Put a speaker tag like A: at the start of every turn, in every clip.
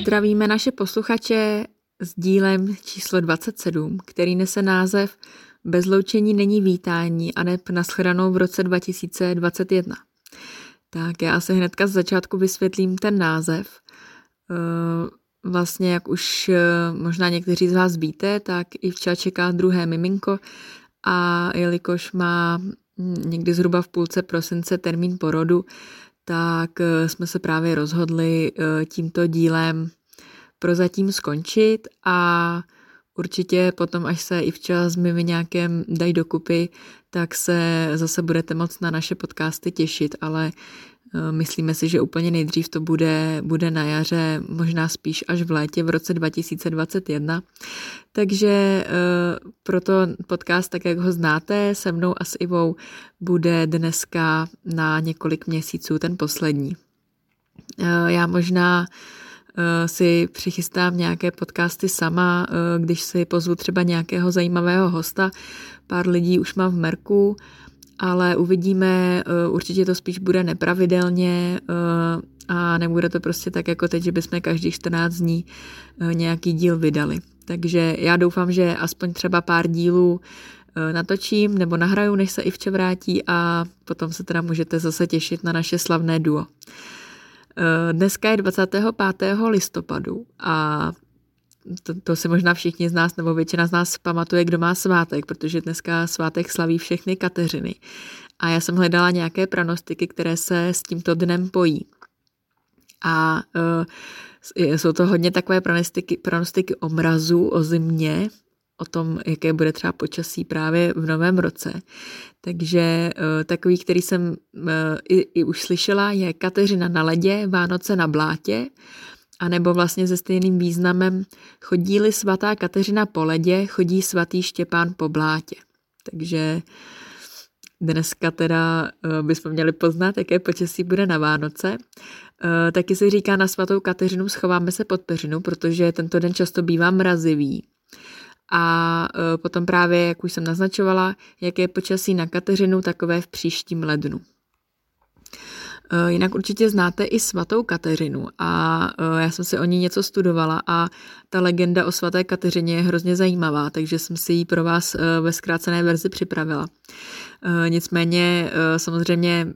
A: Zdravíme naše posluchače s dílem číslo 27, který nese název Bez loučení není vítání a neb naschledanou v roce 2021. Tak já se hnedka z začátku vysvětlím ten název. Eh, vlastně, jak už eh, možná někteří z vás víte, tak i včera čeká druhé miminko a jelikož má hm, někdy zhruba v půlce prosince termín porodu, tak eh, jsme se právě rozhodli tímto dílem prozatím skončit a určitě potom, až se i včas mi nějakém dají dokupy, tak se zase budete moc na naše podcasty těšit, ale eh, myslíme si, že úplně nejdřív to bude, bude na jaře, možná spíš až v létě v roce 2021. Takže eh, proto podcast, tak jak ho znáte, se mnou a s Ivou bude dneska na několik měsíců ten poslední. Eh, já možná si přichystám nějaké podcasty sama, eh, když si pozvu třeba nějakého zajímavého hosta. Pár lidí už mám v Merku, ale uvidíme, eh, určitě to spíš bude nepravidelně a nebude to prostě tak jako teď, že bychom každých 14 dní nějaký díl vydali. Takže já doufám, že aspoň třeba pár dílů natočím nebo nahraju, než se Ivče vrátí a potom se teda můžete zase těšit na naše slavné duo. Eh, dneska je 25. listopadu a to, to si možná všichni z nás nebo většina z nás pamatuje, kdo má svátek, protože dneska svátek slaví všechny Kateřiny. A já jsem hledala nějaké pranostiky, které se s tímto dnem pojí. A uh, jsou to hodně takové pranostiky, pranostiky o mrazu, o zimě, o tom, jaké bude třeba počasí právě v novém roce. Takže uh, takový, který jsem uh, i, i už slyšela, je Kateřina na ledě, Vánoce na blátě, anebo vlastně se stejným významem chodí-li svatá Kateřina po ledě, chodí svatý Štěpán po blátě. Takže dneska teda uh, bychom měli poznat, jaké počasí bude na Vánoce. Taky se říká na svatou Kateřinu schováme se pod peřinu, protože tento den často bývá mrazivý a e, potom právě, jak už jsem naznačovala, jaké počasí na Kateřinu, takové v příštím lednu. E, jinak určitě znáte i svatou Kateřinu a e, já jsem si o ní něco studovala a ta legenda o svaté Kateřině je hrozně zajímavá, takže jsem si ji pro vás ve zkrácené verzi připravila. Nicméně samozřejmě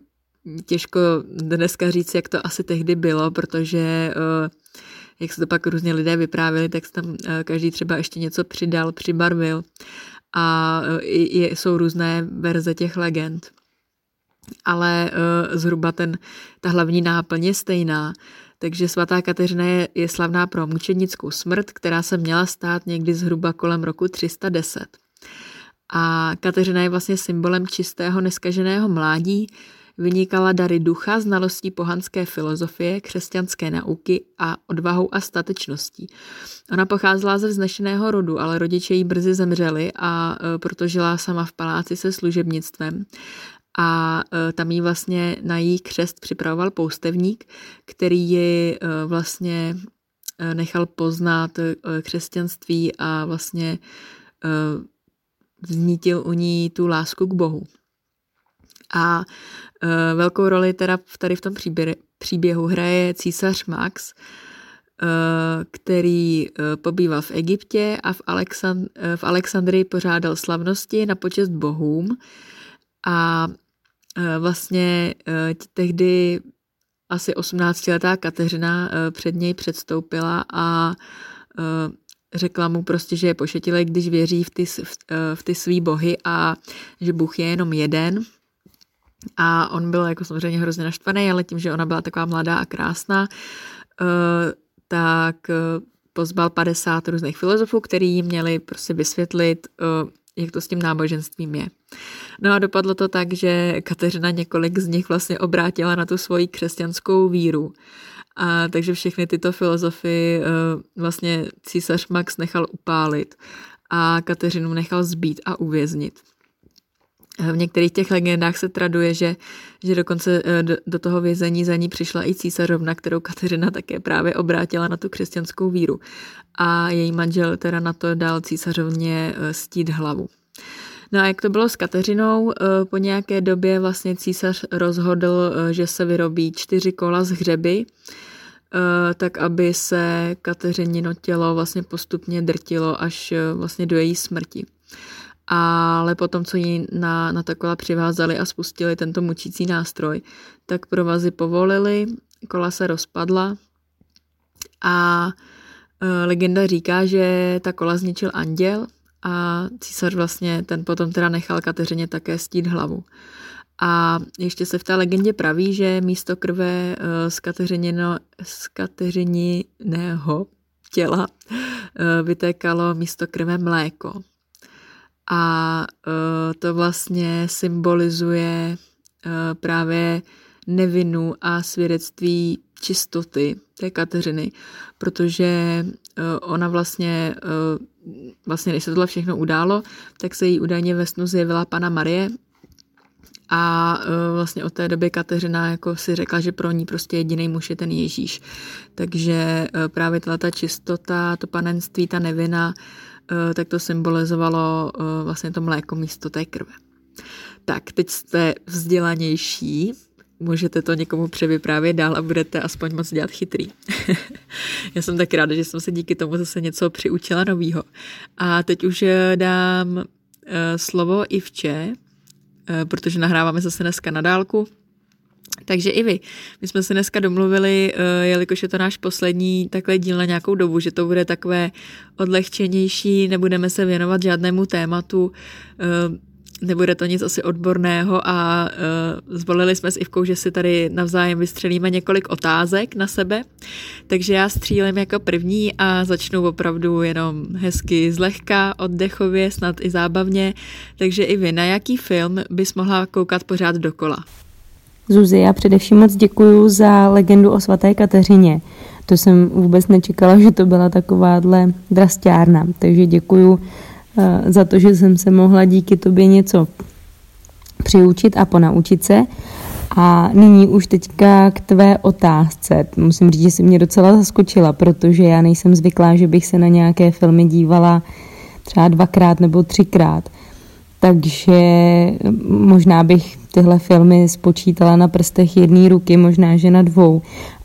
A: těžko dneska říct, jak to asi tehdy bylo, protože jak se to pak různě lidé vyprávěli, tak tam eh, každý třeba ještě něco přidal, přibarvil a eh, je, jsou různé verze těch legend. Ale uh, zhruba ten, ta hlavní náplň je stejná. Takže svatá Kateřina je, je slavná pro mučednickou smrt, která se měla stát někdy zhruba kolem roku 310. A Kateřina je vlastně symbolem čistého, neskaženého mládí, Vynikala dary ducha, znalostí pohanské filozofie, křesťanské nauky a odvahou a statečností. Ona pocházela ze vznešeného rodu, ale rodiče jí brzy zemřeli a e, proto žila sama v paláci se služebnictvem a e, tam jí vlastně na její křest připravoval poustevník, který ji e, vlastně nechal poznat křesťanství a vlastně vznítil u ní tu lásku k Bohu. A uh, velkou roli teda tady v tom příběhu, příběhu hraje císař Max, uh, který uh, pobýval v Egyptě a v, Alexand- uh, v Alexandrii pořádal slavnosti na počest bohům. A uh, vlastně uh, tehdy asi 18-letá Kateřina uh, před něj předstoupila a uh, řekla mu prostě, že je pošetilé, když věří v ty, v, v ty svý bohy a že Bůh je jenom jeden a on byl jako samozřejmě hrozně naštvaný, ale tím, že ona byla taková mladá a krásná, eh, tak eh, pozbal 50 různých filozofů, který jim měli prostě vysvětlit, eh, jak to s tím náboženstvím je. No a dopadlo to tak, že Kateřina několik z nich vlastně obrátila na tu svoji křesťanskou víru. A takže všechny tyto filozofy vlastně císař Max nechal upálit a Kateřinu nechal zbít a uvěznit. V některých těch legendách se traduje, že, že dokonce eh, do, do toho vězení za ní přišla i císařovna, kterou Kateřina také právě obrátila na tu křesťanskou víru. A její manžel teda na to dal císařovně eh, stít hlavu. No a jak to bylo s Kateřinou, eh, po nějaké době vlastně císař rozhodl, že se vyrobí čtyři kola z hřeby, tak aby se Kateřinino tělo vlastně postupně drtilo až vlastně do její smrti. Ale potom, co ji na, na ta kola přivázali a spustili tento mučící nástroj, tak provazy povolili, kola se rozpadla a e, legenda říká, že ta kola zničil anděl a císař vlastně ten potom teda nechal Kateřině také stít hlavu. A ještě se v té legendě praví, že místo krve e, z, Kateřinino, z Kateřininého těla e, vytékalo místo krve mléko. A to vlastně symbolizuje právě nevinu a svědectví čistoty té Kateřiny, protože ona vlastně vlastně než se tohle všechno událo, tak se jí údajně ve snu zjevila pana Marie a vlastně od té doby Kateřina jako si řekla, že pro ní prostě jediný muž je ten Ježíš. Takže právě ta čistota, to panenství, ta nevina, tak to symbolizovalo vlastně to mléko místo té krve. Tak, teď jste vzdělanější, můžete to někomu převyprávět dál a budete aspoň moc dělat chytrý. Já jsem tak ráda, že jsem se díky tomu zase něco přiučila novýho. A teď už eh, dám slovo Ivče, protože nahráváme zase dneska na dálku. Takže i vy. My jsme se dneska domluvili, jelikož je to náš poslední takhle díl na nějakou dobu, že to bude takové odlehčenější, nebudeme se věnovat žádnému tématu nebude to nic asi odborného a uh, zvolili jsme s Ivkou, že si tady navzájem vystřelíme několik otázek na sebe, takže já střílím jako první a začnu opravdu jenom hezky zlehka, oddechově, snad i zábavně, takže i vy, na jaký film bys mohla koukat pořád dokola?
B: Zuzi, já především moc děkuji za legendu o svaté Kateřině. To jsem vůbec nečekala, že to byla takováhle drastárna, takže děkuji Eh, za to, že jsem se mohla díky tobě něco přiučit a ponaučit se. A nyní už teďka k tvé otázce. Musím říct, že jsi mě docela zaskočila, protože já nejsem zvyklá, že bych se na nějaké filmy dívala třeba dvakrát nebo třikrát. Takže možná bych tyhle filmy spočítala na prstech jedné ruky, možná, že na dvou.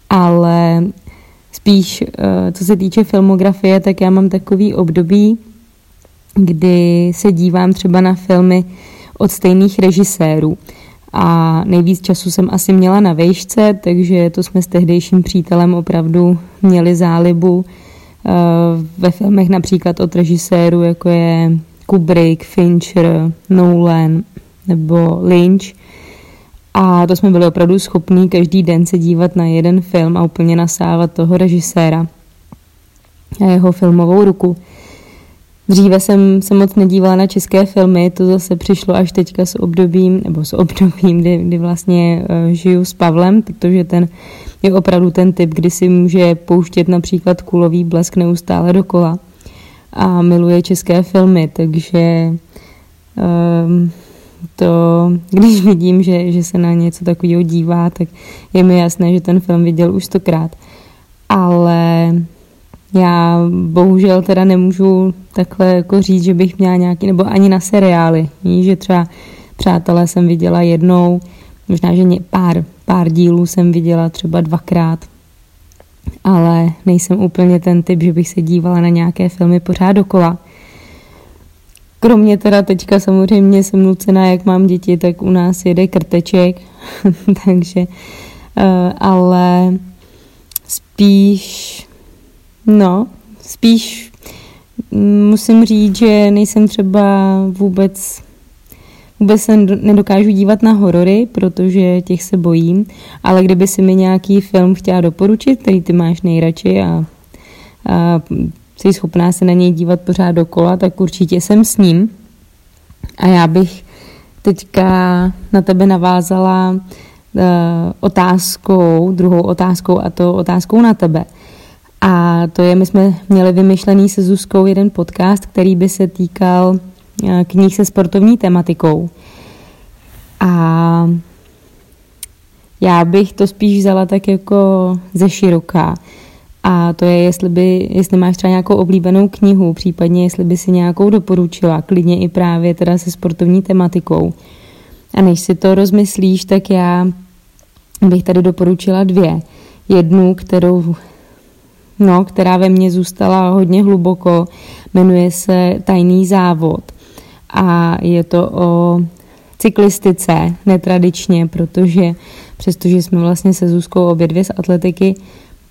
B: Ale spíš, eh, co se týče filmografie, tak já mám takový období, kdy se dívám třeba na filmy od stejných režisérů. A nejvíc času jsem asi měla na vejšce, takže to jsme s tehdejším přítelem opravdu měli zálibu eh, ve filmech například od režisérů, jako je Kubrick, Fincher, Nolan nebo Lynch. A to jsme byli opravdu schopní každý den se dívat na jeden film a úplně nasávat toho režiséra a jeho filmovou ruku. Dříve jsem se moc nedívala na české filmy, to zase přišlo až teďka s obdobím, nebo s obdobím, kdy, kdy vlastně uh, žiju s Pavlem, protože ten je opravdu ten typ, kdy si může pouštět například kulový blesk neustále dokola a miluje české filmy, takže um, to, když vidím, že, že se na něco takového dívá, tak je mi jasné, že ten film viděl už stokrát. Ale já bohužel teda nemůžu takhle jako říct, že bych měla nějaký, nebo ani na seriály, Ví, že třeba Přátelé jsem viděla jednou, možná, že pár, pár dílů jsem viděla třeba dvakrát, ale nejsem úplně ten typ, že bych se dívala na nějaké filmy pořád dokola. Kromě teda teďka samozřejmě jsem nucená, jak mám děti, tak u nás jede krteček, takže, uh, ale spíš No, spíš musím říct, že nejsem třeba vůbec Vůbec se nedokážu dívat na horory, protože těch se bojím, ale kdyby si mi nějaký film chtěla doporučit, který ty máš nejradši a, a jsi schopná se na něj dívat pořád dokola, tak určitě jsem s ním. A já bych teďka na tebe navázala uh, otázkou, druhou otázkou a to otázkou na tebe. A to je, my jsme měli vymyšlený se Zuzkou jeden podcast, který by se týkal eh, knih se sportovní tematikou. A já bych to spíš vzala tak jako ze široká. A to je, jestli, by, jestli máš třeba nějakou oblíbenou knihu, případně jestli by si nějakou doporučila, klidně i právě teda se sportovní tematikou. A než si to rozmyslíš, tak já bych tady doporučila dvě. jednu, kterou, no, která ve mně zůstala hodně hluboko. Jmenuje se Tajný závod a je to o cyklistice, netradičně, protože přestože jsme vlastně se Zuzkou obě dvě z atletiky,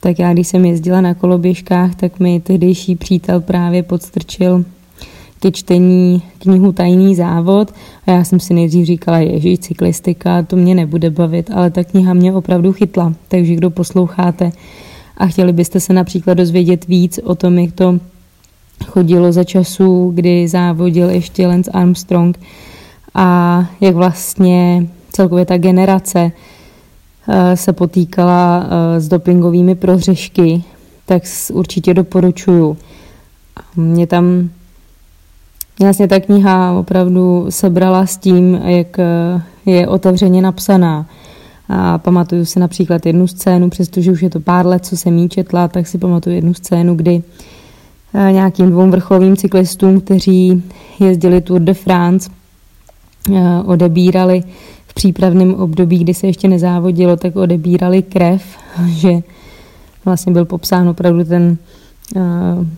B: tak já když jsem jezdila na koloběžkách, tak mi tehdejší přítel právě podstrčil ke čtení knihu Tajný závod. A já jsem si nejdřív říkala, ježí, cyklistika, to mě nebude bavit, ale ta kniha mě opravdu chytla, takže kdo posloucháte a chtěli byste se například dozvědět víc o tom, jak to chodilo za času, kdy závodil ještě Lance Armstrong a jak vlastně celkově ta generace se potýkala eh, s dopingovými prohřešky, tak určitě doporučuju. Mě tam Vlastně ta kniha opravdu sebrala s tím, jak eh, je otevřeně napsaná. A pamatuju si například jednu scénu, přestože už je to pár let, co jsem jí četla, tak si pamatuju jednu scénu, kdy eh, nějakým dvou vrcholovým cyklistům, kteří jezdili Tour de France, eh, odebírali přípravném období, kdy se ještě nezávodilo, tak odebírali krev, že vlastně byl popsán opravdu ten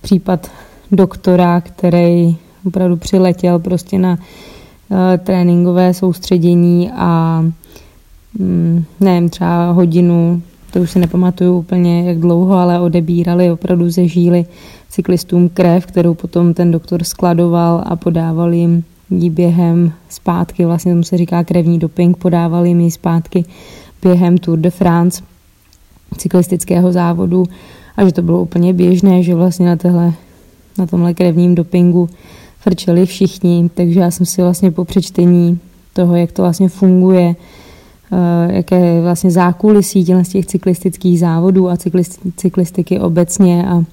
B: případ doktora, který opravdu přiletěl prostě na uh, tréninkové soustředění a um, nevím, třeba hodinu, to už si nepamatuju úplně jak dlouho, ale odebírali opravdu ze žíly cyklistům krev, kterou potom ten doktor skladoval a podával jim ji během zpátky, vlastně tomu se říká krevní doping, podával jim ji zpátky během Tour de France cyklistického závodu a že to bylo úplně běžné, že vlastně na, téhle, na tomhle krevním dopingu frčeli všichni, takže já jsem si vlastně po přečtení toho, jak to vlastně funguje, eh, jaké vlastně zákulisí těch cyklistických závodů a cyklistiky obecně a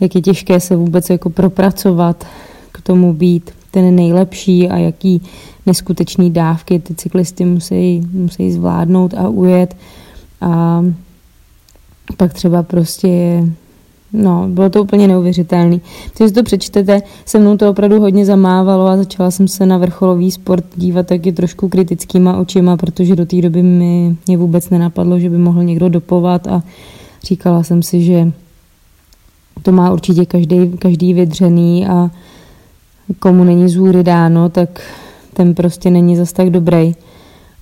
B: jak je těžké se vůbec jako propracovat k tomu být ten nejlepší a jaký neskutečný dávky ty cyklisty musí, musí zvládnout a ujet. A pak třeba prostě No, bylo to úplně neuvěřitelné. Když si to přečtete, se mnou to opravdu hodně zamávalo a začala jsem se na vrcholový sport dívat taky trošku kritickýma očima, protože do té doby mi mě vůbec nenapadlo, že by mohl někdo dopovat a říkala jsem si, že to má určitě každý, každý vydřený a komu není zůry dáno, tak ten prostě není zas tak dobrý.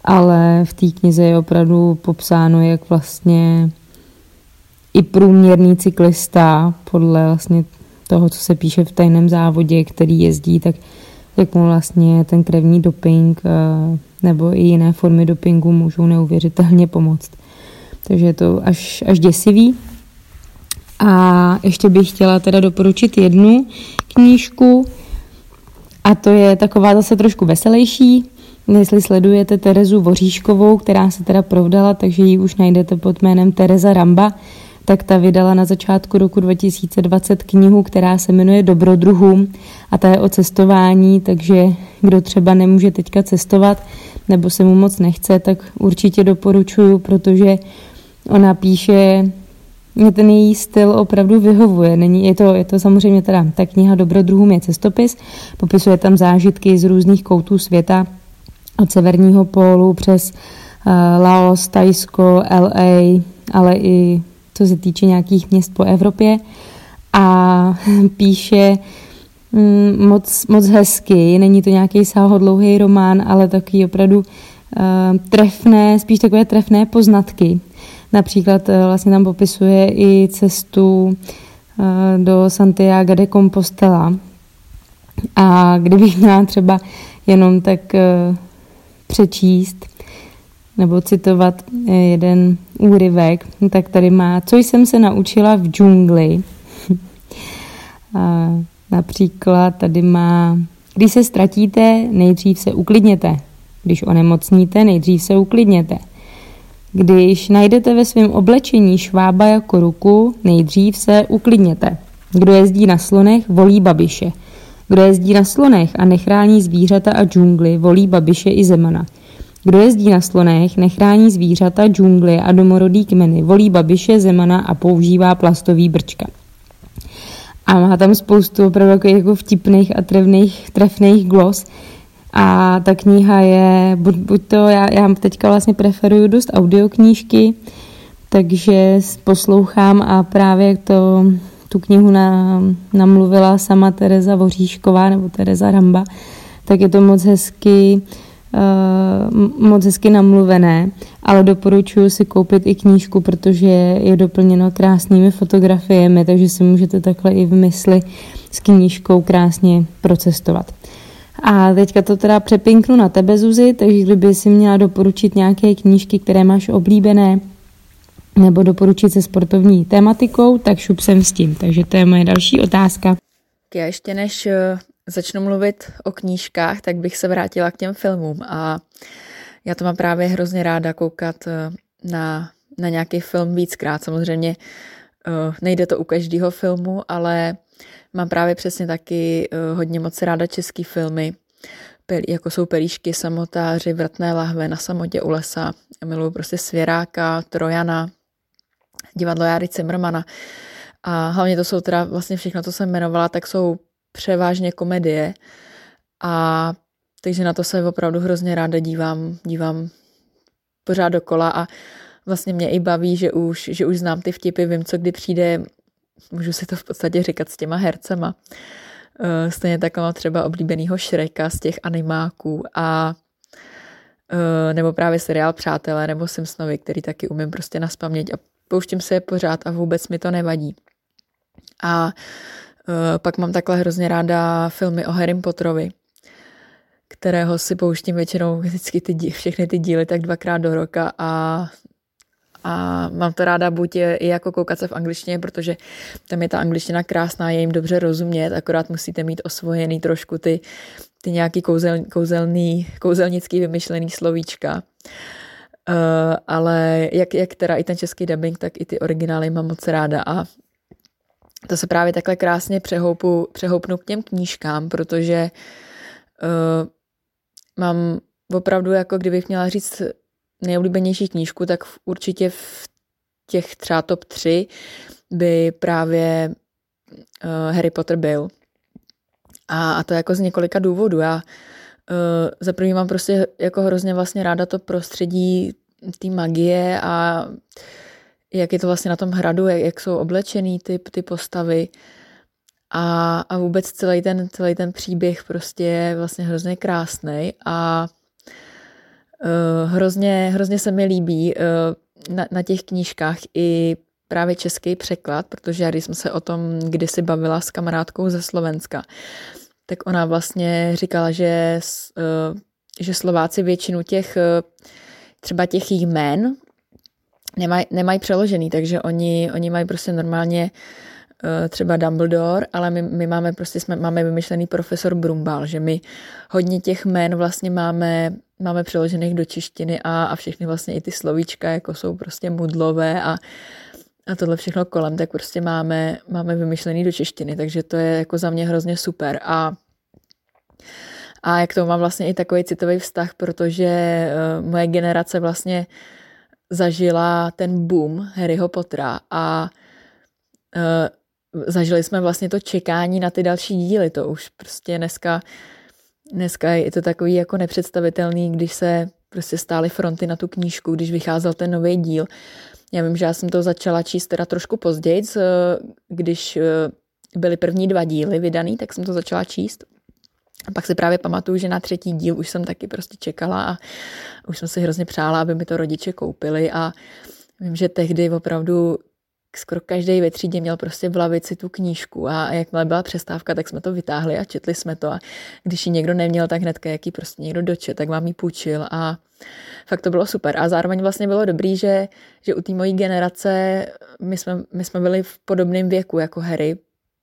B: Ale v té knize je opravdu popsáno, jak vlastně i průměrný cyklista podle vlastně toho, co se píše v tajném závodě, který jezdí, tak jak mu vlastně ten krevní doping eh, nebo i jiné formy dopingu můžou neuvěřitelně pomoct. Takže je to až, až děsivý. A ještě bych chtěla teda doporučit jednu knížku, a to je taková zase trošku veselější. Jestli sledujete Terezu Voříškovou, která se teda provdala, takže ji už najdete pod jménem Tereza Ramba, tak ta vydala na začátku roku 2020 knihu, která se jmenuje Dobrodruhům a ta je o cestování, takže kdo třeba nemůže teďka cestovat nebo se mu moc nechce, tak určitě doporučuju, protože ona píše, mě ten její styl opravdu vyhovuje. Není, je, to, je to samozřejmě teda, ta kniha Dobrodruhům je cestopis, popisuje tam zážitky z různých koutů světa, od severního pólu přes uh, Laos, Tajsko, LA, ale i co se týče nějakých měst po Evropě a píše mm, moc, moc hezky. Není to nějaký sáhodlouhý román, ale takový opravdu uh, trefné, spíš takové trefné poznatky. Například uh, vlastně tam popisuje i cestu uh, do Santiago de Compostela. A kdybych měla třeba jenom tak uh, přečíst nebo citovat eh, jeden úryvek, tak tady má, co jsem se naučila v džungli. Například tady má, když se ztratíte, nejdřív se uklidněte. Když onemocníte, nejdřív se uklidněte. Když najdete ve svém oblečení švába jako ruku, nejdřív se uklidněte. Kdo jezdí na slonech, volí babiše. Kdo jezdí na slonech a nechrání zvířata a džungly, volí babiše i zemana. Kdo jezdí na slonech, nechrání zvířata, džungly a domorodý kmeny, volí babiše, zemana a používá plastový brčka. A má tam spoustu opravdu jako vtipných a trefných, trefných glos. A ta kniha je, buď, buď to, já, já teďka vlastně preferuju dost audioknížky, takže poslouchám a právě to, tu knihu na, namluvila sama Tereza Voříšková nebo Tereza Ramba, tak je to moc hezky uh, moc hezky namluvené, ale doporučuji si koupit i knížku, protože je doplněno krásnými fotografiemi, takže si můžete takhle i v mysli s knížkou krásně procestovat. A teďka to teda přepinknu na tebe, Zuzi, takže kdyby si měla doporučit nějaké knížky, které máš oblíbené, nebo doporučit se sportovní tématikou, tak šup sem s tím. Takže to je moje další otázka.
A: Já ještě než eh, začnu mluvit o knížkách, tak bych se vrátila k těm filmům a já to mám právě hrozně ráda koukat eh, na, na nějaký film víckrát. Samozřejmě eh, nejde to u každého filmu, ale mám právě přesně taky hodně moc ráda český filmy, jako jsou Pelíšky, Samotáři, Vratné lahve, Na samotě u lesa. Miluju prostě Svěráka, Trojana, divadlo Járy Cimrmana. A hlavně to jsou teda vlastně všechno, co jsem jmenovala, tak jsou převážně komedie. A takže na to se opravdu hrozně ráda dívám, dívám pořád dokola a vlastně mě i baví, že už, že už znám ty vtipy, vím, co kdy přijde, můžu si to v podstatě říkat s těma hercema. Eh, stejně tak mám třeba oblíbenýho Šreka z těch animáků a eh, nebo právě seriál Přátelé nebo Simpsonovi, který taky umím prostě naspamět a pouštím se je pořád a vůbec mi to nevadí. A uh, pak mám takhle hrozně ráda filmy o Harry Potterovi, kterého si pouštím většinou vždycky ty, všechny ty díly tak dvakrát do roka a a mám to ráda buď i jako koukat se v angličtině, protože tam je ta angličtina krásná, je jim dobře rozumět, akorát musíte mít osvojený trošku ty, ty nějaký kouzel, kouzelný, kouzelnický vymyšlený slovíčka. Uh, ale jak, jak teda i ten český dubbing, tak i ty originály mám moc ráda a to se právě takhle krásně přehoupu, přehoupnu k těm knížkám, protože uh, mám opravdu, jako kdybych měla říct nejoblíbenější knížku, tak určitě v těch třeba top 3 by právě uh, Harry Potter byl. A, a to jako z několika důvodů. Já uh, za první mám prostě jako hrozně vlastně ráda to prostředí té magie a jak je to vlastně na tom hradu, jak, jak jsou oblečený ty, ty postavy a, a vůbec celý ten, celý ten příběh prostě je vlastně hrozně krásný a uh, hrozně, hrozně se mi líbí uh, na, na těch knížkách i právě český překlad, protože já když jsem se o tom kdysi bavila s kamarádkou ze Slovenska, tak ona vlastně říkala, že, uh, že Slováci většinu těch třeba těch jmén nemají nemaj přeložený, takže oni, oni mají prostě normálně třeba Dumbledore, ale my, my máme prostě jsme, máme vymyšlený profesor Brumbal, že my hodně těch jmén vlastně máme, máme přeložených do češtiny a, a všechny vlastně i ty slovíčka, jako jsou prostě mudlové a, a tohle všechno kolem, tak prostě máme, máme vymyšlený do češtiny, takže to je jako za mě hrozně super a a jak to mám vlastně i takový citový vztah, protože uh, moje generace vlastně zažila ten boom Harryho Pottera a uh, zažili jsme vlastně to čekání na ty další díly. To už prostě dneska, dneska je to takový jako nepředstavitelný, když se prostě stály fronty na tu knížku, když vycházel ten nový díl. Já vím, že já jsem to začala číst teda trošku později, když byly první dva díly vydaný, tak jsem to začala číst a pak si právě pamatuju, že na třetí díl už jsem taky prostě čekala a už jsem si hrozně přála, aby mi to rodiče koupili a vím, že tehdy opravdu skoro každý ve třídě měl prostě v lavici tu knížku a jakmile byla přestávka, tak jsme to vytáhli a četli jsme to a když ji někdo neměl, tak hnedka jaký prostě někdo dočet, tak vám ji půjčil a fakt to bylo super a zároveň vlastně bylo dobrý, že, že u té mojí generace my jsme, my jsme byli v podobném věku jako Harry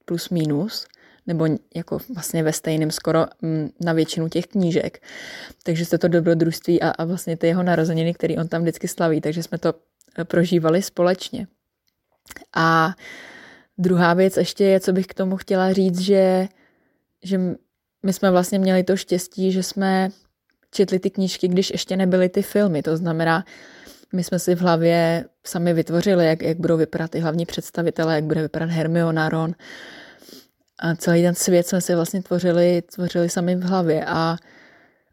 A: plus minus nebo jako vlastně ve stejném skoro mm, na většinu těch knížek. Takže se to dobrodružství a, a vlastně ty jeho narozeniny, který on tam vždycky slaví, takže jsme to eh, prožívali společně. A druhá věc ještě je, co bych k tomu chtěla říct, že, že my jsme vlastně měli to štěstí, že jsme četli ty knížky, když ještě nebyly ty filmy. To znamená, my jsme si v hlavě sami vytvořili, jak, jak budou vypadat ty hlavní představitelé, jak bude vypadat Hermiona, Ron, a celý ten svět jsme si vlastně tvořili, tvořili sami v hlavě a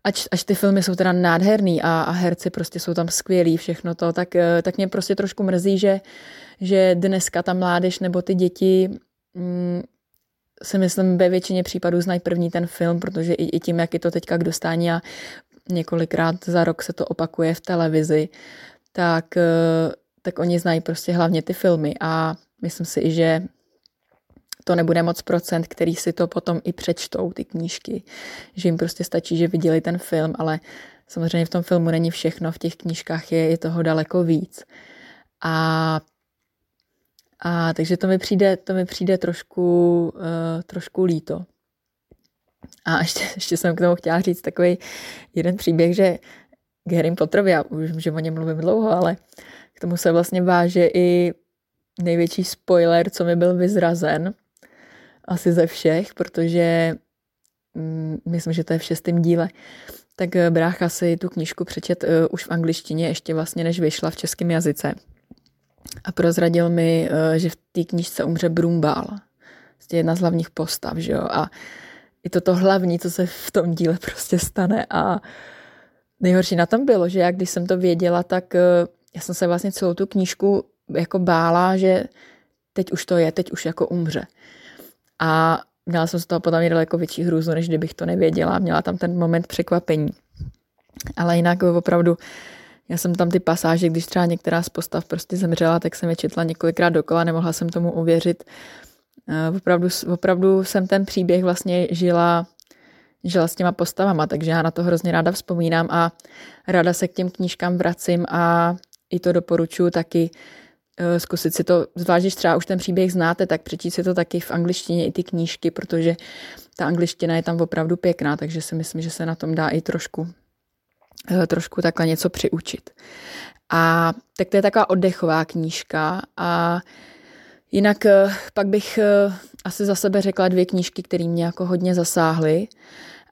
A: ač, ač ty filmy jsou teda nádherný a, a herci prostě jsou tam skvělí, všechno to, tak, eh, tak mě prostě trošku mrzí, že, že dneska ta mládež nebo ty děti mm, si myslím ve většině případů znají první ten film, protože i, i tím, jak je to teďka k dostání a několikrát za rok se to opakuje v televizi, tak, eh, tak oni znají prostě hlavně ty filmy a myslím si i, že to nebude moc procent, který si to potom i přečtou, ty knížky. Že jim prostě stačí, že viděli ten film, ale samozřejmě v tom filmu není všechno, v těch knížkách je, je toho daleko víc. A, a takže to mi přijde, to mi přijde trošku, uh, trošku líto. A ještě, ještě jsem k tomu chtěla říct takový jeden příběh, že k Harry Potterovi, já už že o něm mluvím dlouho, ale k tomu se vlastně váže i největší spoiler, co mi byl vyzrazen, asi ze všech, protože mm, myslím, že to je v šestém díle, tak eh, brácha si tu knížku přečet uh, už v angličtině, ještě vlastně než vyšla v českém jazyce. A prozradil mi, uh, že v té knížce umře Brumbál. Vlastně jedna z hlavních postav, že jo. A i toto hlavní, co se v tom díle prostě stane. A nejhorší na tom bylo, že já když jsem to věděla, tak já jsem se vlastně celou tu knížku jako bála, že teď už to je, teď už jako umře. A měla jsem z toho podle mě daleko větší hrůzu, než kdybych to nevěděla. Měla tam ten moment překvapení. Ale jinak opravdu, já jsem tam ty pasáže, když třeba některá z postav prostě zemřela, tak jsem je četla několikrát dokola, nemohla jsem tomu uvěřit. Eh, opravdu, opravdu jsem ten příběh vlastně žila, žila s těma postavama, takže já na to hrozně ráda vzpomínám a ráda se k těm knížkám vracím a i to doporučuji taky zkusit si to, zvlášť když třeba už ten příběh znáte, tak přečíst si to taky v angličtině i ty knížky, protože ta angličtina je tam opravdu pěkná, takže si myslím, že se na tom dá i trošku, eh, trošku takhle něco přiučit. A tak to je taková oddechová knížka a jinak eh, pak bych asi za sebe řekla dvě knížky, které mě jako hodně zasáhly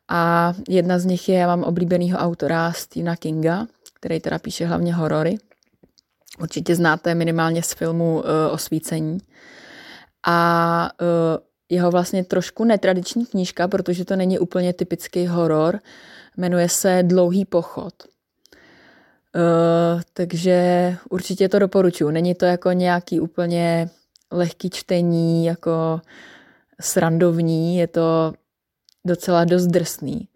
A: a jedna z nich je, já mám oblíbenýho autora Stephena Kinga, který teda píše hlavně horory, Určitě znáte minimálně z filmu uh, Osvícení. A uh, jeho vlastně trošku netradiční knížka, protože to není úplně typický horor, jmenuje se Dlouhý pochod. Uh, takže určitě to doporučuji. Není to jako nějaký úplně lehký čtení, jako srandovní, je to docela dost drsný.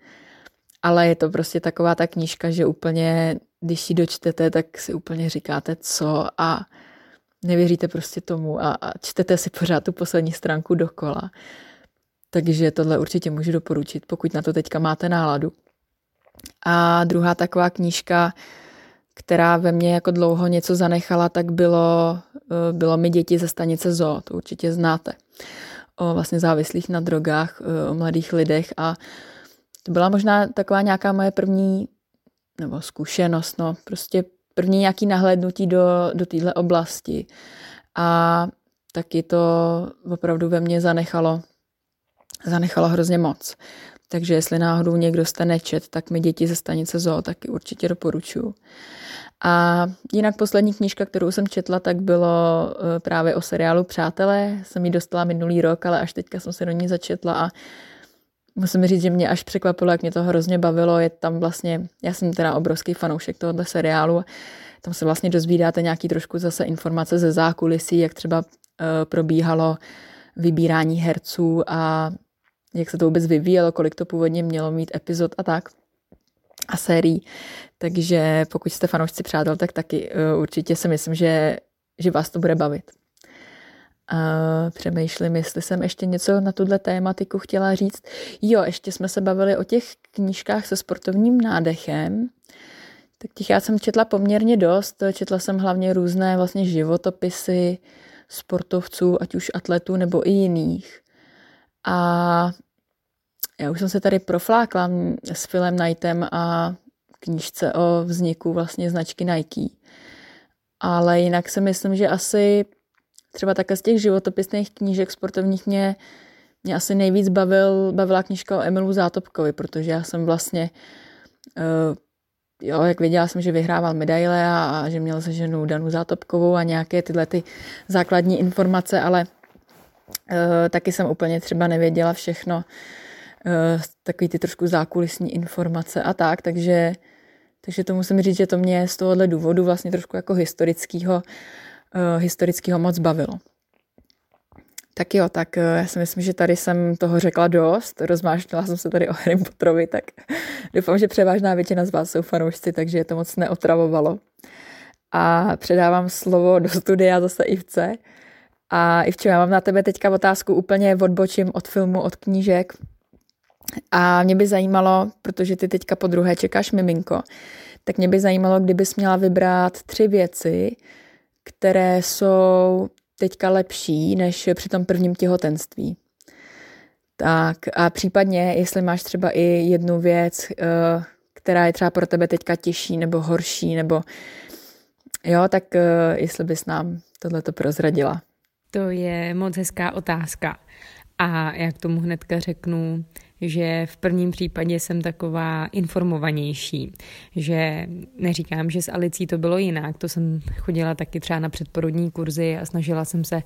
A: Ale je to prostě taková ta knížka, že úplně když ji dočtete, tak si úplně říkáte co a nevěříte prostě tomu a, a čtete si pořád tu poslední stránku dokola. Takže tohle určitě můžu doporučit, pokud na to teďka máte náladu. A druhá taková knížka, která ve mně jako dlouho něco zanechala, tak bylo, eh, bylo mi děti ze stanice ZO, to určitě znáte. O vlastně závislých na drogách, eh, o mladých lidech a to byla možná taková nějaká moje první nebo zkušenost, no, prostě první nějaký nahlédnutí do, do téhle oblasti. A taky to opravdu ve mně zanechalo, zanechalo hrozně moc. Takže jestli náhodou někdo jste nečet, tak mi děti ze stanice zoo taky určitě doporučuju. A jinak poslední knížka, kterou jsem četla, tak bylo eh, právě o seriálu Přátelé. Jsem ji dostala minulý rok, ale až teďka jsem se do ní začetla a musím říct, že mě až překvapilo, jak mě to hrozně bavilo. Je tam vlastně, já jsem teda obrovský fanoušek tohoto seriálu, tam se vlastně dozvídáte nějaký trošku zase informace ze zákulisí, jak třeba uh, probíhalo vybírání herců a jak se to vůbec vyvíjelo, kolik to původně mělo mít epizod a tak a sérií. Takže pokud jste fanoušci přátel, tak taky uh, určitě si myslím, že, že vás to bude bavit. A přemýšlím, jestli jsem ještě něco na tuhle tématiku chtěla říct. Jo, ještě jsme se bavili o těch knížkách se sportovním nádechem. Tak těch já jsem četla poměrně dost. Četla jsem hlavně různé vlastně životopisy sportovců, ať už atletů nebo i jiných. A já už jsem se tady proflákla s Philem Knightem a knížce o vzniku vlastně značky Nike. Ale jinak si myslím, že asi třeba také z těch životopisných knížek sportovních mě, mě asi nejvíc bavil, bavila knížka o Emilu Zátopkovi, protože já jsem vlastně, uh, jo, jak věděla jsem, že vyhrával medaile a, a že měl se ženu Danu Zátopkovou a nějaké tyhle ty základní informace, ale uh, taky jsem úplně třeba nevěděla všechno, takový ty trošku zákulisní informace a tak, takže, takže to musím říct, že to mě z tohohle důvodu vlastně trošku jako historického, historického moc bavilo. Tak jo, tak já si myslím, že tady jsem toho řekla dost, rozmášnila jsem se tady o Harry Potterovi, tak doufám, že převážná většina z vás jsou fanoušci, takže je to moc neotravovalo. A předávám slovo do studia zase Ivce. A Ivčo, já mám na tebe teďka otázku úplně odbočím od filmu, od knížek. A mě by zajímalo, protože ty teďka po druhé čekáš miminko, tak mě by zajímalo, kdybys měla vybrat tři věci, které jsou teďka lepší než při tom prvním těhotenství. Tak a případně, jestli máš třeba i jednu věc, eh, která je třeba pro tebe teďka těžší nebo horší, nebo jo, tak eh, jestli bys nám tohleto prozradila.
B: To je moc hezká otázka. A já k tomu hnedka řeknu, že v prvním případě jsem taková informovanější, že neříkám, že s Alicí to bylo jinak, to jsem chodila taky třeba na předporodní kurzy a snažila jsem se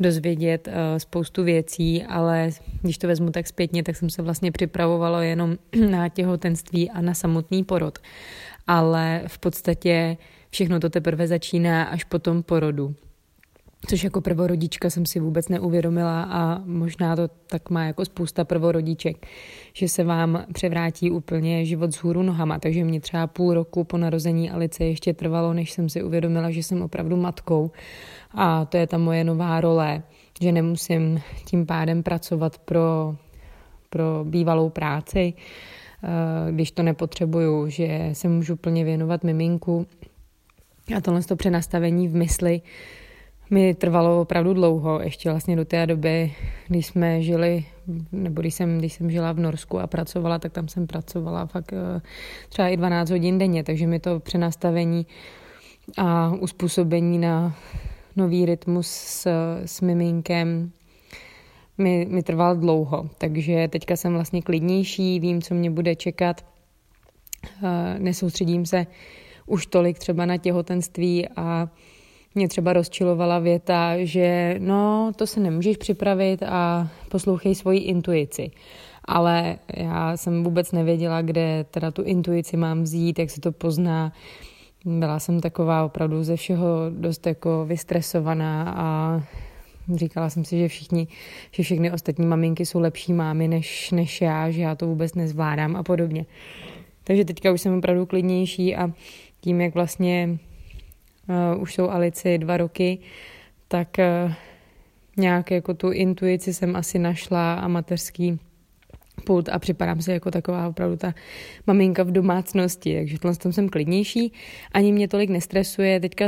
B: dozvědět uh, spoustu věcí, ale když to vezmu tak zpětně, tak jsem se vlastně připravovalo jenom na těhotenství a na samotný porod. Ale v podstatě všechno to teprve začíná až po tom porodu což jako prvorodička jsem si vůbec neuvědomila a možná to tak má jako spousta prvorodiček, že se vám převrátí úplně život z hůru nohama, takže mě třeba půl roku po narození Alice ještě trvalo, než jsem si uvědomila, že jsem opravdu matkou. A to je ta moje nová role, že nemusím tím pádem pracovat pro, pro bývalou práci, eh, když to nepotřebuju, že se můžu plně věnovat miminku a tohle to přenastavení v mysli mi trvalo opravdu dlouho, ještě vlastně do té doby, když jsme žili, nebo když jsem, když jsem žila v Norsku a pracovala, tak tam jsem pracovala fakt eh, třeba i 12 hodin denně, takže mi to přenastavení a uspůsobení na nový rytmus s, s miminkem mi, mi trval dlouho, takže teďka jsem vlastně klidnější, vím, co mě bude čekat, eh, nesoustředím se už tolik třeba na těhotenství a mě třeba rozčilovala věta, že no, to se nemůžeš připravit a poslouchej svoji intuici. Ale já jsem vůbec nevěděla, kde teda tu intuici mám vzít, jak se to pozná. Byla jsem taková opravdu ze všeho dost jako vystresovaná a říkala jsem si, že všichni, že všechny ostatní maminky jsou lepší mámy než, než já, že já to vůbec nezvládám a podobně. Takže teďka už jsem opravdu klidnější a tím, jak vlastně uh, už jsou Alici dva roky, tak uh, nějak jako tu intuici jsem asi našla a mateřský pult a připadám si jako taková opravdu ta maminka v domácnosti, takže v tom jsem klidnější. Ani mě tolik nestresuje teďka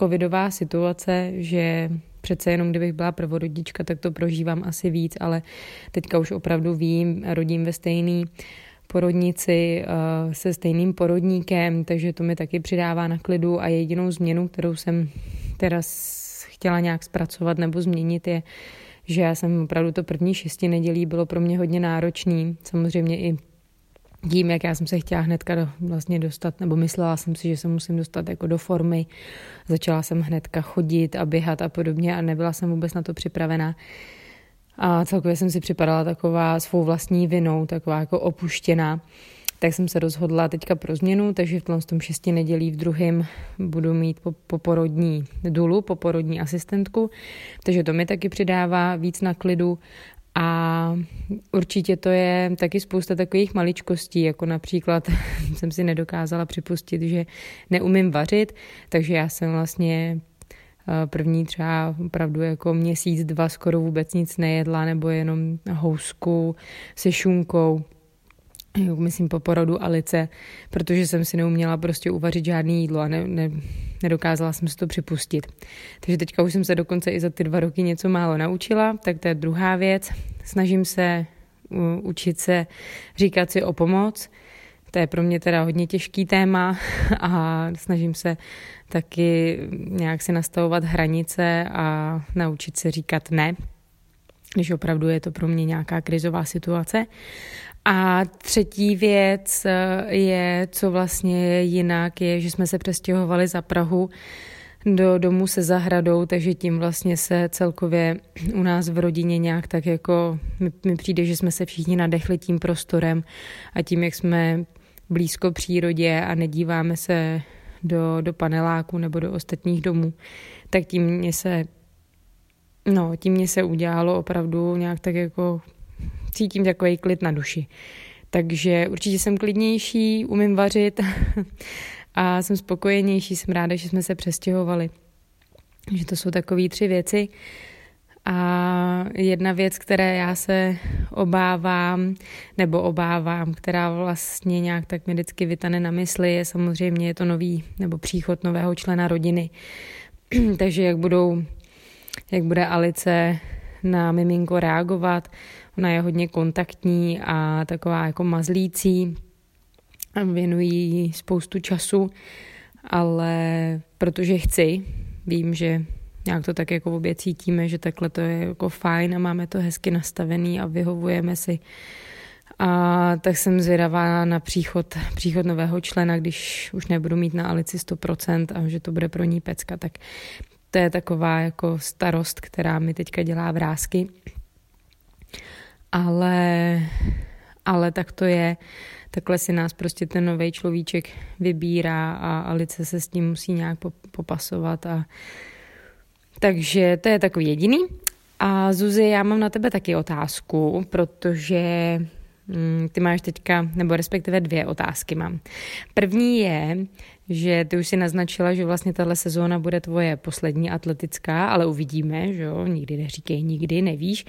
B: covidová situace, že přece jenom kdybych byla prvorodička, tak to prožívám asi víc, ale teďka už opravdu vím, rodím ve stejný porodnici uh, se stejným porodníkem, takže to mi taky přidává na klidu. A jedinou změnu, kterou jsem teda chtěla nějak zpracovat nebo změnit je, že já jsem opravdu to první šesti nedělí bylo pro mě hodně náročný, samozřejmě i tím, jak já jsem se chtěla hnedka do, vlastně dostat, nebo myslela jsem si, že se musím dostat jako do formy. Začala jsem hnedka chodit a běhat a podobně a nebyla jsem vůbec na to připravená a celkově jsem si připadala taková svou vlastní vinou, taková jako opuštěná. Tak jsem se rozhodla teďka pro změnu, takže v tom šesti nedělí v druhém budu mít poporodní dulu, poporodní asistentku, takže to mi taky přidává víc na klidu a určitě to je taky spousta takových maličkostí, jako například jsem si nedokázala připustit, že neumím vařit, takže já jsem vlastně první třeba opravdu jako měsíc, dva skoro vůbec nic nejedla, nebo jenom housku se šunkou myslím po porodu Alice, protože jsem si neuměla prostě uvařit žádné jídlo a ne, ne, nedokázala jsem si to připustit. Takže teďka už jsem se dokonce i za ty dva roky něco málo naučila, tak to je druhá věc. Snažím se učit se říkat si o pomoc, to je pro mě teda hodně těžký téma a snažím se taky nějak si nastavovat hranice a naučit se říkat ne, když opravdu je to pro mě nějaká krizová situace. A třetí věc je, co vlastně je jinak, je, že jsme se přestěhovali za Prahu do domu se zahradou, takže tím vlastně se celkově u nás v rodině nějak tak jako mi, mi přijde, že jsme se všichni nadechli tím prostorem a tím, jak jsme blízko přírodě a nedíváme se do, do paneláku nebo do ostatních domů, tak tím mě se no, tím mě se udělalo opravdu nějak tak jako cítím takový klid na duši. Takže určitě jsem klidnější, umím vařit a jsem spokojenější, jsem ráda, že jsme se přestěhovali. Že to jsou takové tři věci. A jedna věc, které já se obávám, nebo obávám, která vlastně nějak tak mi vždycky vytane na mysli, je samozřejmě je to nový, nebo příchod nového člena rodiny. Takže jak budou, jak bude Alice na miminko reagovat, ona je hodně kontaktní a taková jako mazlící, věnují spoustu času, ale protože chci, vím, že nějak to tak jako obě cítíme, že takhle to je jako fajn a máme to hezky nastavený a vyhovujeme si. A tak jsem zvědavá na příchod, příchod nového člena, když už nebudu mít na Alici 100% a že to bude pro ní pecka, tak to je taková jako starost, která mi teďka dělá vrázky. Ale, ale tak to je. Takhle si nás prostě ten nový človíček vybírá a Alice se s tím musí nějak popasovat a takže to je takový jediný. A Zuzi, já mám na tebe taky otázku, protože mm, ty máš teďka, nebo respektive dvě otázky mám. První je, že ty už si naznačila, že vlastně tahle sezóna bude tvoje poslední atletická, ale uvidíme, že jo, nikdy neříkej nikdy, nevíš,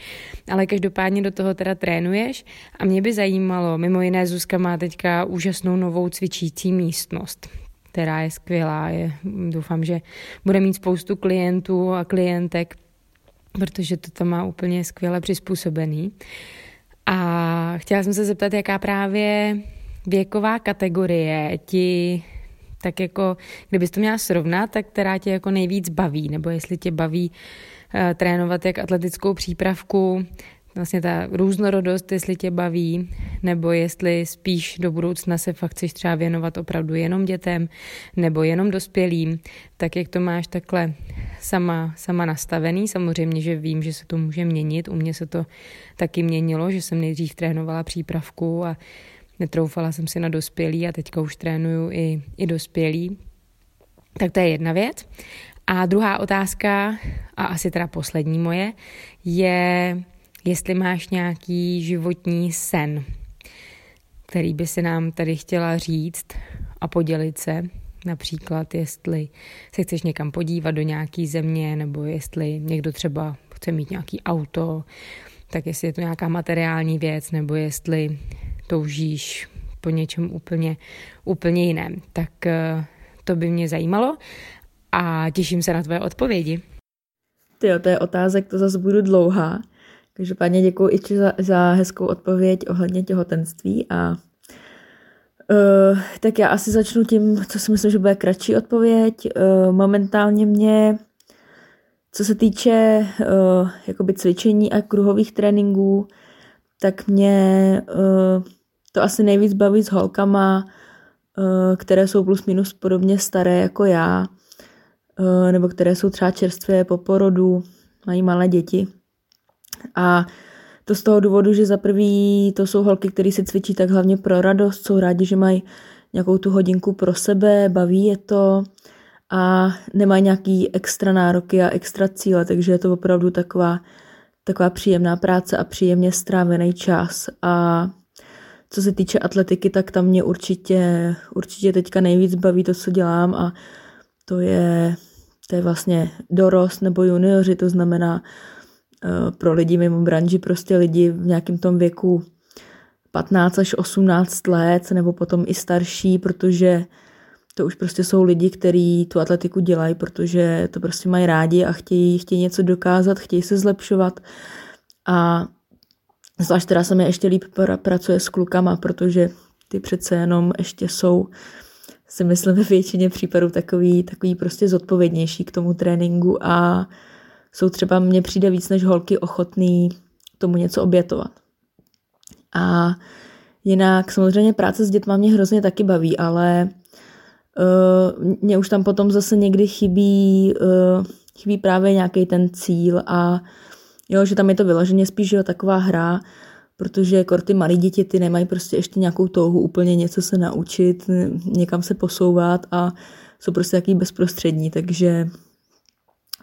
B: ale každopádně do toho teda trénuješ a mě by zajímalo, mimo jiné Zuzka má teďka úžasnou novou cvičící místnost která je skvělá. Je, doufám, že bude mít spoustu klientů a klientek, protože to tam má úplně skvěle přizpůsobený. A chtěla jsem se zeptat, jaká právě věková kategorie ti tak jako, kdybys to měla srovnat, tak která tě jako nejvíc baví, nebo jestli tě baví uh, trénovat jak atletickou přípravku, vlastně ta různorodost, jestli tě baví, nebo jestli spíš do budoucna se fakt chceš třeba věnovat opravdu jenom dětem, nebo jenom dospělým, tak jak to máš takhle sama, sama nastavený. Samozřejmě, že vím, že se to může měnit, u mě se to taky měnilo, že jsem nejdřív trénovala přípravku a netroufala jsem si na dospělý a teďka už trénuju i, i dospělý. Tak to je jedna věc. A druhá otázka, a asi teda poslední moje, je, jestli máš nějaký životní sen, který by se nám tady chtěla říct a podělit se. Například, jestli se chceš někam podívat do nějaké země, nebo jestli někdo třeba chce mít nějaký auto, tak jestli je to nějaká materiální věc, nebo jestli toužíš po něčem úplně, úplně jiném. Tak eh, to by mě zajímalo a těším se na tvoje odpovědi.
A: Ty to je otázek, to zase budu dlouhá. Každopádně děkuji i za, za hezkou odpověď ohledně těhotenství a uh, tak já asi začnu tím, co si myslím, že bude kratší odpověď. Uh, momentálně mě, co se týče uh, jakoby cvičení a kruhových tréninků, tak mě uh, to asi nejvíc baví s holkama, uh, které jsou plus minus podobně staré jako já, uh, nebo které jsou třeba čerstvě po porodu, mají malé děti. A to z toho důvodu, že za prvý to jsou holky, které se cvičí tak hlavně pro radost, jsou rádi, že mají nějakou tu hodinku pro sebe, baví je to a nemají nějaký extra nároky a extra cíle, takže je to opravdu taková, taková příjemná práce a příjemně strávený čas. A co se týče atletiky, tak tam mě určitě, určitě teďka nejvíc baví to, co dělám a to je, to je vlastně dorost nebo junioři, to znamená pro lidi mimo branži, prostě lidi v nějakém tom věku 15 až 18 let, nebo potom i starší, protože to už prostě jsou lidi, kteří tu atletiku dělají, protože to prostě mají rádi a chtějí, chtějí něco dokázat, chtějí se zlepšovat. A zvlášť teda se mi ještě líp pracuje s klukama, protože ty přece jenom ještě jsou, si myslím, ve většině případů takový, takový prostě zodpovědnější k tomu tréninku a jsou třeba, mně přijde víc než holky ochotný tomu něco obětovat. A jinak samozřejmě práce s dětma mě hrozně taky baví, ale uh, mě už tam potom zase někdy chybí, uh, chybí právě nějaký ten cíl a jo, že tam je to vyloženě spíš jo, taková hra, protože jako ty malí děti, ty nemají prostě ještě nějakou touhu úplně něco se naučit, někam se posouvat a jsou prostě takový bezprostřední, takže,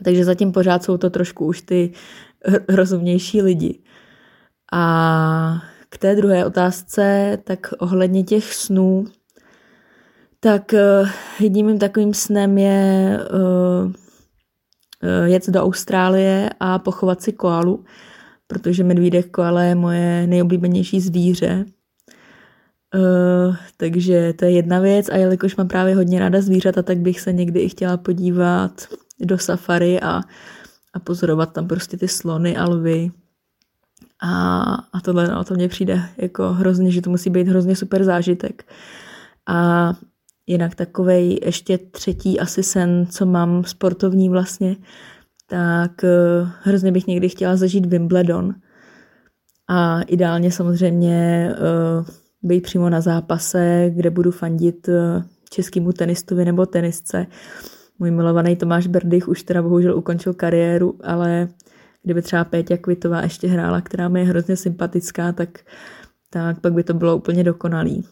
A: takže zatím pořád jsou to trošku už ty rozumnější lidi. A k té druhé otázce, tak ohledně těch snů, tak uh, jedním mým takovým snem je uh, jet do Austrálie a pochovat si koalu, protože medvídek koala je moje nejoblíbenější zvíře. Uh, takže to je jedna věc a jelikož mám právě hodně ráda zvířata, tak bych se někdy i chtěla podívat do safari a, a pozorovat tam prostě ty slony a lvy. A, a tohle, no, to mně přijde jako hrozně, že to musí být hrozně super zážitek. A jinak takovej ještě třetí asi sen, co mám sportovní vlastně, tak uh, hrozně bych někdy chtěla zažít Wimbledon. A ideálně samozřejmě uh, být přímo na zápase, kde budu fandit uh, českému tenistovi nebo tenisce. Můj milovaný Tomáš Berdych už teda bohužel ukončil kariéru, ale kdyby třeba Péťa Kvitová ještě hrála, která mi je hrozně sympatická, tak, tak pak by to bylo úplně dokonalý.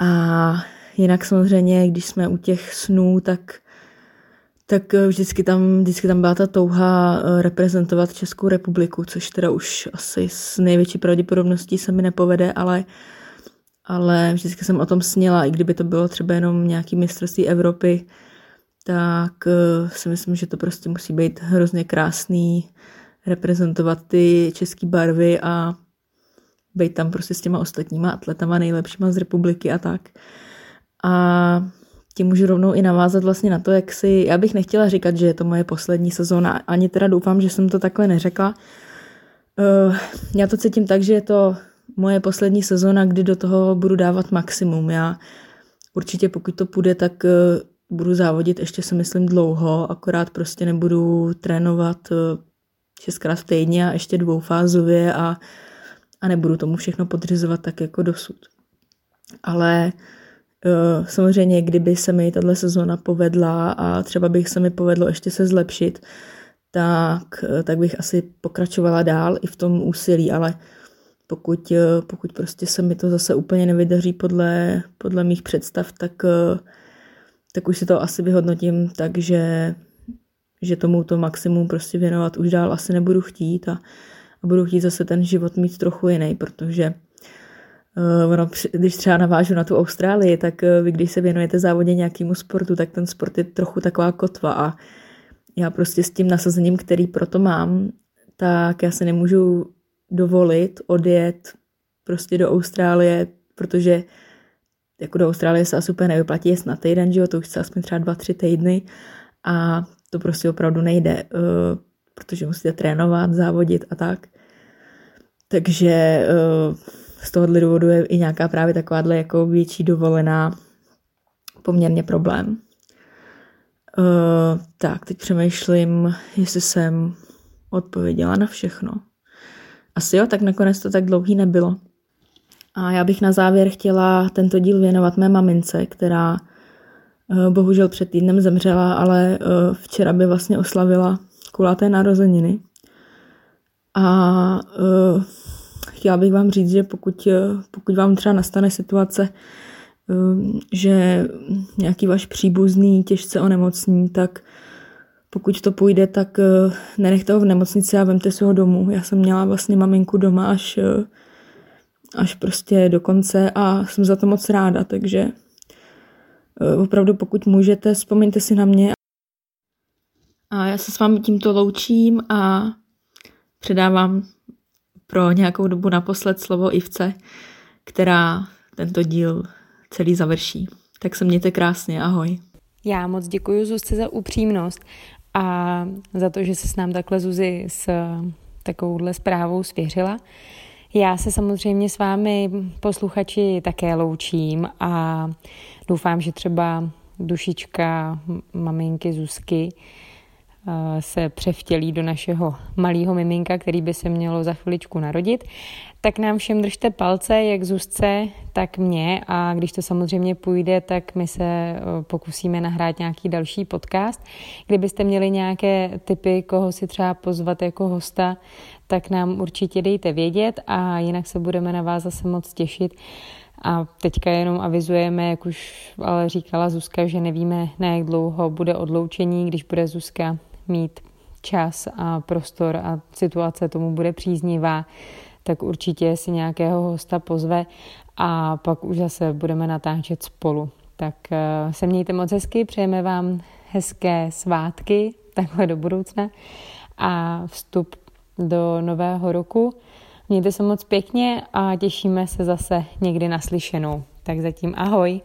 A: A jinak samozřejmě, když jsme u těch snů, tak tak vždycky tam, vždycky tam byla ta touha eh, reprezentovat Českou republiku, což teda už asi s největší pravděpodobností se mi nepovede, ale, ale vždycky jsem o tom sněla, i kdyby to bylo třeba jenom nějaký mistrovství Evropy, tak eh, si myslím, že to prostě musí být hrozně krásný, reprezentovat ty české barvy a být tam prostě s těma ostatníma atletama nejlepšíma z republiky a tak. A tím můžu rovnou i navázat vlastně na to, jak si, já bych nechtěla říkat, že je to moje poslední sezóna, ani teda doufám, že jsem to takhle neřekla. Uh, já to cítím tak, že je to moje poslední sezóna, kdy do toho budu dávat maximum. Já určitě pokud to půjde, tak uh, budu závodit ještě si myslím dlouho, akorát prostě nebudu trénovat uh, šestkrát v týdně a ještě dvoufázově a, a nebudu tomu všechno podřizovat tak jako dosud. Ale Eh, samozřejmě, kdyby se mi tahle sezóna povedla a třeba bych se mi povedlo ještě se zlepšit, tak, eh, tak bych asi pokračovala dál i v tom úsilí, ale pokud, eh, pokud prostě se mi to zase úplně nevydaří podle, podle mých představ, tak, tak už si to asi vyhodnotím tak, že, že tomu to maximum prostě věnovat už dál asi nebudu chtít a, a budu chtít zase ten život mít trochu jiný, protože Uh, ono, když třeba navážu na tu Austrálii, tak uh, vy, když se věnujete závodě nějakému sportu, tak ten sport je trochu taková kotva a já prostě s tím nasazením, který proto mám, tak já se nemůžu dovolit odjet prostě do Austrálie, protože jako do Austrálie se asi úplně nevyplatí jest na týden, že jo, to už se aspoň třeba dva, tři týdny a to prostě opravdu nejde, uh, protože musíte trénovat, závodit a tak. Takže uh, z tohohle důvodu je i nějaká právě takováhle jako větší dovolená poměrně problém. Uh, tak, teď přemýšlím, jestli jsem odpověděla na všechno. Asi jo, tak nakonec to tak dlouhý nebylo. A já bych na závěr chtěla tento díl věnovat mé mamince, která uh, bohužel před týdnem zemřela, ale uh, včera by vlastně oslavila kulaté narozeniny. A uh, chtěla bych vám říct, že pokud, eh, pokud vám třeba nastane situace, eh, že nějaký váš příbuzný těžce onemocní, tak pokud to půjde, tak eh, nenechte ho v nemocnici a vemte si ho domů. Já jsem měla vlastně maminku doma až, až prostě do konce a jsem za to moc ráda, takže opravdu pokud můžete, vzpomeňte si na mě. A já se s vámi tímto loučím a předávám pro nějakou dobu naposled slovo Ivce, která tento díl celý završí. Tak se mějte krásně, ahoj.
B: Já moc děkuji Zuzce za upřímnost a za to, že se s nám takhle Zuzi s takovouhle zprávou svěřila. Já se samozřejmě s vámi posluchači také loučím a doufám, že třeba dušička maminky Zuzky se převtělí do našeho malého miminka, který by se mělo za chviličku narodit. Tak nám všem držte palce, jak Zuzce, tak mě a když to samozřejmě půjde, tak my se pokusíme nahrát nějaký další podcast. Kdybyste měli nějaké typy, koho si třeba pozvat jako hosta, tak nám určitě dejte vědět a jinak se budeme na vás zase moc těšit. A teďka jenom avizujeme, jak už ale říkala Zuzka, že nevíme, na jak dlouho bude odloučení, když bude Zuzka mít čas a prostor a situace tomu bude příznivá, tak určitě si nějakého hosta pozve a pak už zase budeme natáčet spolu. Tak eh, se mějte moc hezky, přejeme vám hezké svátky, takhle do budoucna a vstup do nového roku. Mějte se moc pěkně a těšíme se zase někdy naslyšenou. Tak zatím ahoj.